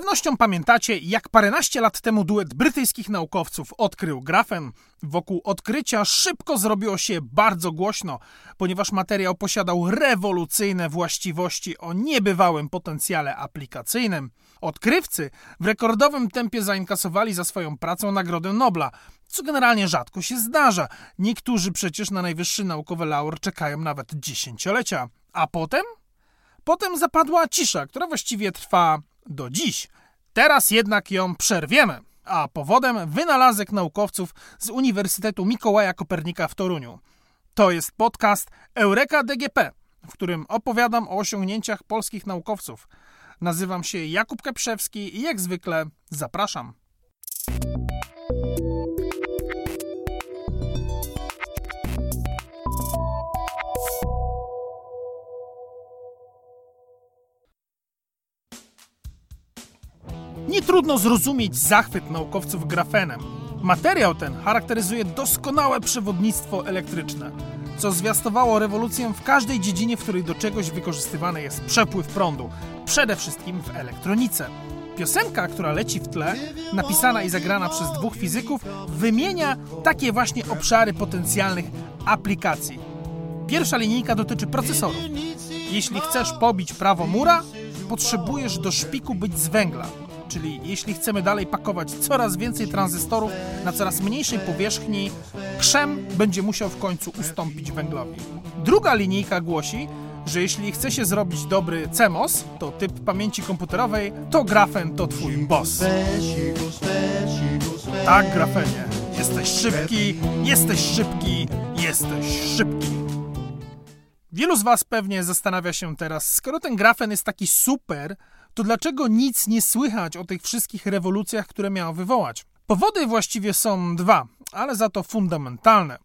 pewnością pamiętacie, jak paręnaście lat temu duet brytyjskich naukowców odkrył grafen. Wokół odkrycia szybko zrobiło się bardzo głośno, ponieważ materiał posiadał rewolucyjne właściwości o niebywałym potencjale aplikacyjnym. Odkrywcy w rekordowym tempie zainkasowali za swoją pracę Nagrodę Nobla, co generalnie rzadko się zdarza. Niektórzy przecież na najwyższy naukowy laur czekają nawet dziesięciolecia. A potem? Potem zapadła cisza, która właściwie trwa do dziś. Teraz jednak ją przerwiemy, a powodem wynalazek naukowców z Uniwersytetu Mikołaja Kopernika w Toruniu. To jest podcast Eureka DGP, w którym opowiadam o osiągnięciach polskich naukowców. Nazywam się Jakub Keprzewski i jak zwykle zapraszam. Nie trudno zrozumieć zachwyt naukowców grafenem. Materiał ten charakteryzuje doskonałe przewodnictwo elektryczne, co zwiastowało rewolucję w każdej dziedzinie, w której do czegoś wykorzystywany jest przepływ prądu, przede wszystkim w elektronice. Piosenka, która leci w tle, napisana i zagrana przez dwóch fizyków, wymienia takie właśnie obszary potencjalnych aplikacji. Pierwsza linijka dotyczy procesorów. Jeśli chcesz pobić prawo mura, potrzebujesz do szpiku być z węgla czyli jeśli chcemy dalej pakować coraz więcej tranzystorów na coraz mniejszej powierzchni, krzem będzie musiał w końcu ustąpić węglowi. Druga linijka głosi, że jeśli chce się zrobić dobry CMOS, to typ pamięci komputerowej, to grafen to twój boss. Tak, grafenie. Jesteś szybki, jesteś szybki, jesteś szybki. Wielu z Was pewnie zastanawia się teraz, skoro ten grafen jest taki super, to dlaczego nic nie słychać o tych wszystkich rewolucjach, które miał wywołać? Powody właściwie są dwa, ale za to fundamentalne.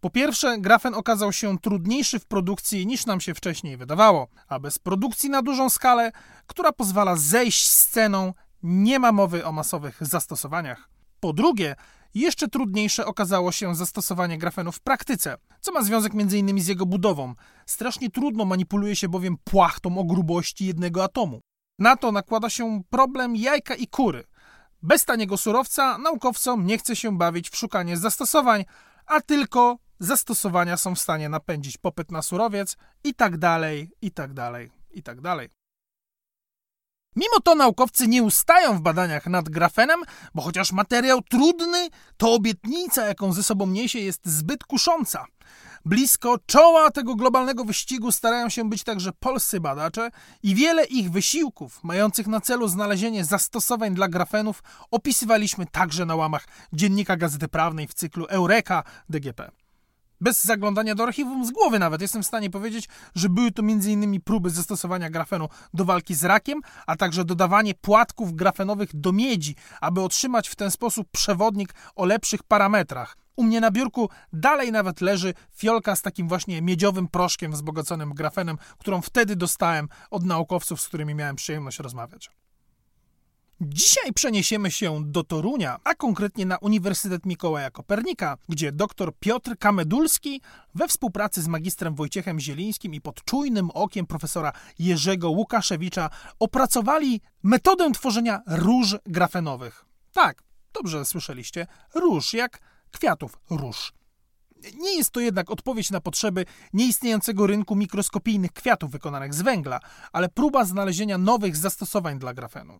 Po pierwsze, grafen okazał się trudniejszy w produkcji niż nam się wcześniej wydawało, a bez produkcji na dużą skalę, która pozwala zejść z ceną, nie ma mowy o masowych zastosowaniach. Po drugie, jeszcze trudniejsze okazało się zastosowanie grafenu w praktyce, co ma związek m.in. z jego budową. Strasznie trudno manipuluje się bowiem płachtą o grubości jednego atomu. Na to nakłada się problem jajka i kury. Bez taniego surowca naukowcom nie chce się bawić w szukanie zastosowań, a tylko zastosowania są w stanie napędzić popyt na surowiec i tak dalej, i tak dalej, i tak dalej. Mimo to naukowcy nie ustają w badaniach nad grafenem, bo chociaż materiał trudny, to obietnica, jaką ze sobą niesie, jest zbyt kusząca. Blisko czoła tego globalnego wyścigu starają się być także polscy badacze i wiele ich wysiłków mających na celu znalezienie zastosowań dla grafenów opisywaliśmy także na łamach Dziennika Gazety Prawnej w cyklu Eureka DGP. Bez zaglądania do archiwum z głowy nawet jestem w stanie powiedzieć, że były to m.in. próby zastosowania grafenu do walki z rakiem, a także dodawanie płatków grafenowych do miedzi, aby otrzymać w ten sposób przewodnik o lepszych parametrach. U mnie na biurku dalej nawet leży fiolka z takim właśnie miedziowym proszkiem wzbogaconym grafenem, którą wtedy dostałem od naukowców, z którymi miałem przyjemność rozmawiać. Dzisiaj przeniesiemy się do Torunia, a konkretnie na Uniwersytet Mikołaja Kopernika, gdzie dr Piotr Kamedulski we współpracy z magistrem Wojciechem Zielińskim i pod czujnym okiem profesora Jerzego Łukaszewicza opracowali metodę tworzenia róż grafenowych. Tak, dobrze słyszeliście, róż jak kwiatów róż. Nie jest to jednak odpowiedź na potrzeby nieistniejącego rynku mikroskopijnych kwiatów wykonanych z węgla, ale próba znalezienia nowych zastosowań dla grafenu.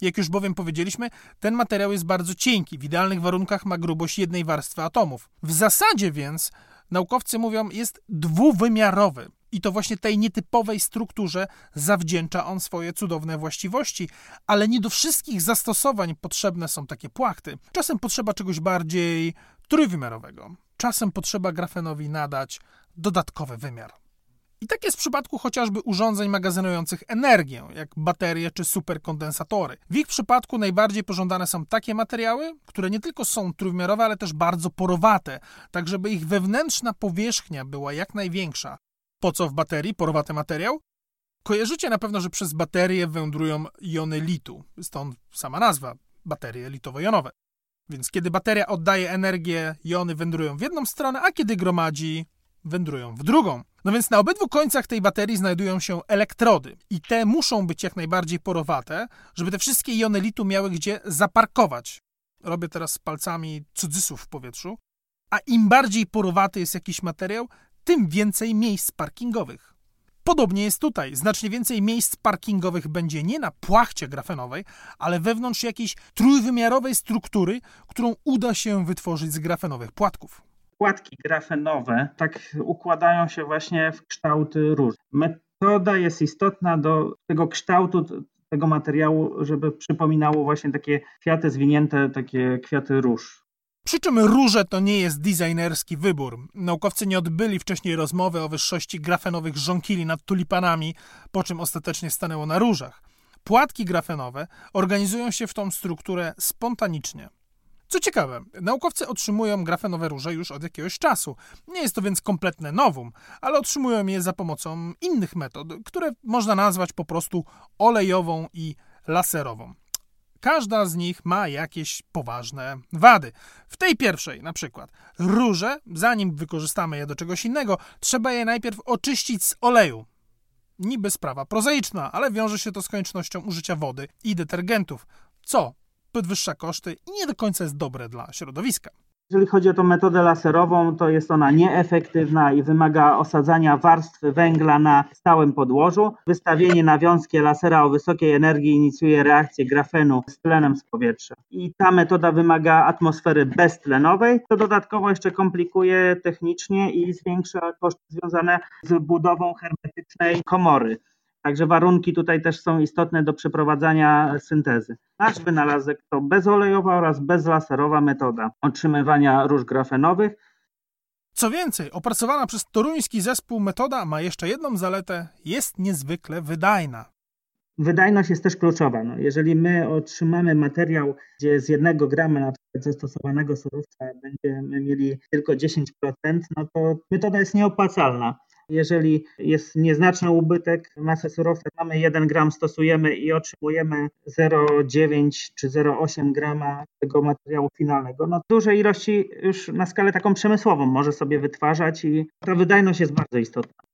Jak już bowiem powiedzieliśmy, ten materiał jest bardzo cienki, w idealnych warunkach ma grubość jednej warstwy atomów. W zasadzie więc, naukowcy mówią, jest dwuwymiarowy. I to właśnie tej nietypowej strukturze zawdzięcza on swoje cudowne właściwości, ale nie do wszystkich zastosowań potrzebne są takie płachty. Czasem potrzeba czegoś bardziej trójwymiarowego. Czasem potrzeba grafenowi nadać dodatkowy wymiar. I tak jest w przypadku chociażby urządzeń magazynujących energię, jak baterie czy superkondensatory. W ich przypadku najbardziej pożądane są takie materiały, które nie tylko są trójwymiarowe, ale też bardzo porowate, tak żeby ich wewnętrzna powierzchnia była jak największa. Po co w baterii porowaty materiał? Kojarzycie na pewno, że przez baterie wędrują jony litu, stąd sama nazwa baterie litowo-jonowe. Więc kiedy bateria oddaje energię, jony wędrują w jedną stronę, a kiedy gromadzi, wędrują w drugą. No więc na obydwu końcach tej baterii znajdują się elektrody i te muszą być jak najbardziej porowate, żeby te wszystkie iony litu miały gdzie zaparkować. Robię teraz palcami cudzysłów w powietrzu. A im bardziej porowaty jest jakiś materiał, tym więcej miejsc parkingowych. Podobnie jest tutaj. Znacznie więcej miejsc parkingowych będzie nie na płachcie grafenowej, ale wewnątrz jakiejś trójwymiarowej struktury, którą uda się wytworzyć z grafenowych płatków. Płatki grafenowe tak układają się właśnie w kształty róż. Metoda jest istotna do tego kształtu tego materiału, żeby przypominało właśnie takie kwiaty zwinięte, takie kwiaty róż. Przy czym róże to nie jest designerski wybór. Naukowcy nie odbyli wcześniej rozmowy o wyższości grafenowych żonkili nad tulipanami, po czym ostatecznie stanęło na różach. Płatki grafenowe organizują się w tą strukturę spontanicznie. Co ciekawe, naukowcy otrzymują grafenowe róże już od jakiegoś czasu. Nie jest to więc kompletne nowum, ale otrzymują je za pomocą innych metod, które można nazwać po prostu olejową i laserową. Każda z nich ma jakieś poważne wady. W tej pierwszej, na przykład, róże, zanim wykorzystamy je do czegoś innego, trzeba je najpierw oczyścić z oleju. Niby sprawa prozaiczna, ale wiąże się to z koniecznością użycia wody i detergentów, co podwyższa koszty i nie do końca jest dobre dla środowiska. Jeżeli chodzi o tą metodę laserową, to jest ona nieefektywna i wymaga osadzania warstwy węgla na stałym podłożu. Wystawienie na wiązkie lasera o wysokiej energii inicjuje reakcję grafenu z tlenem z powietrza. I ta metoda wymaga atmosfery beztlenowej, co dodatkowo jeszcze komplikuje technicznie i zwiększa koszty związane z budową hermetycznej komory. Także warunki tutaj też są istotne do przeprowadzania syntezy. Nasz wynalazek to bezolejowa oraz bezlaserowa metoda otrzymywania róż grafenowych. Co więcej, opracowana przez toruński zespół metoda ma jeszcze jedną zaletę, jest niezwykle wydajna. Wydajność jest też kluczowa. No, jeżeli my otrzymamy materiał, gdzie z jednego grama na przykład zastosowanego surowca będziemy mieli tylko 10%, no to metoda jest nieopłacalna. Jeżeli jest nieznaczny ubytek masy surowca, mamy 1 gram, stosujemy i otrzymujemy 0,9 czy 0,8 grama tego materiału finalnego. No, duże ilości już na skalę taką przemysłową może sobie wytwarzać i ta wydajność jest bardzo istotna.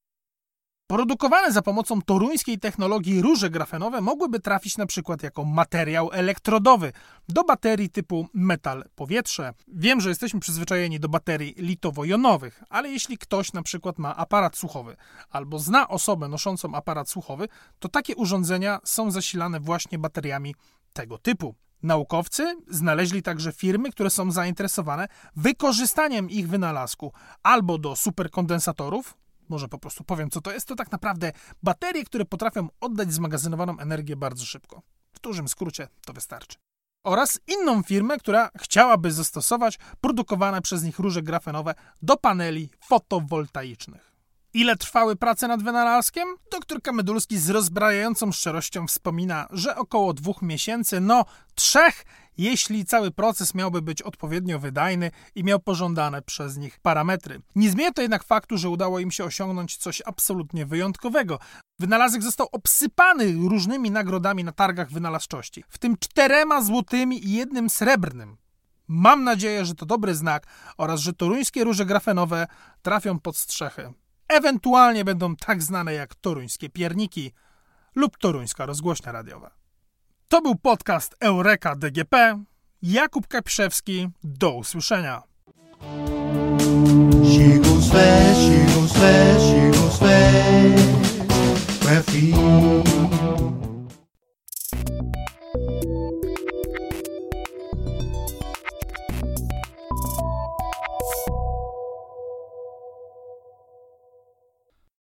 Produkowane za pomocą toruńskiej technologii róże grafenowe mogłyby trafić na przykład jako materiał elektrodowy do baterii typu metal-powietrze. Wiem, że jesteśmy przyzwyczajeni do baterii litowo-jonowych, ale jeśli ktoś na przykład ma aparat słuchowy albo zna osobę noszącą aparat słuchowy, to takie urządzenia są zasilane właśnie bateriami tego typu. Naukowcy znaleźli także firmy, które są zainteresowane wykorzystaniem ich wynalazku albo do superkondensatorów, może po prostu powiem, co to jest, to tak naprawdę baterie, które potrafią oddać zmagazynowaną energię bardzo szybko. W dużym skrócie to wystarczy. Oraz inną firmę, która chciałaby zastosować produkowane przez nich róże grafenowe do paneli fotowoltaicznych. Ile trwały prace nad wynalazkiem? Doktor Kamedulski z rozbrajającą szczerością wspomina, że około dwóch miesięcy, no trzech, jeśli cały proces miałby być odpowiednio wydajny i miał pożądane przez nich parametry. Nie zmienia to jednak faktu, że udało im się osiągnąć coś absolutnie wyjątkowego. Wynalazek został obsypany różnymi nagrodami na targach wynalazczości, w tym czterema złotymi i jednym srebrnym. Mam nadzieję, że to dobry znak oraz że toruńskie róże grafenowe trafią pod strzechy. Ewentualnie będą tak znane jak toruńskie pierniki lub toruńska rozgłośnia radiowa. To był podcast Eureka DGP. Jakub Kaprzewski. Do usłyszenia.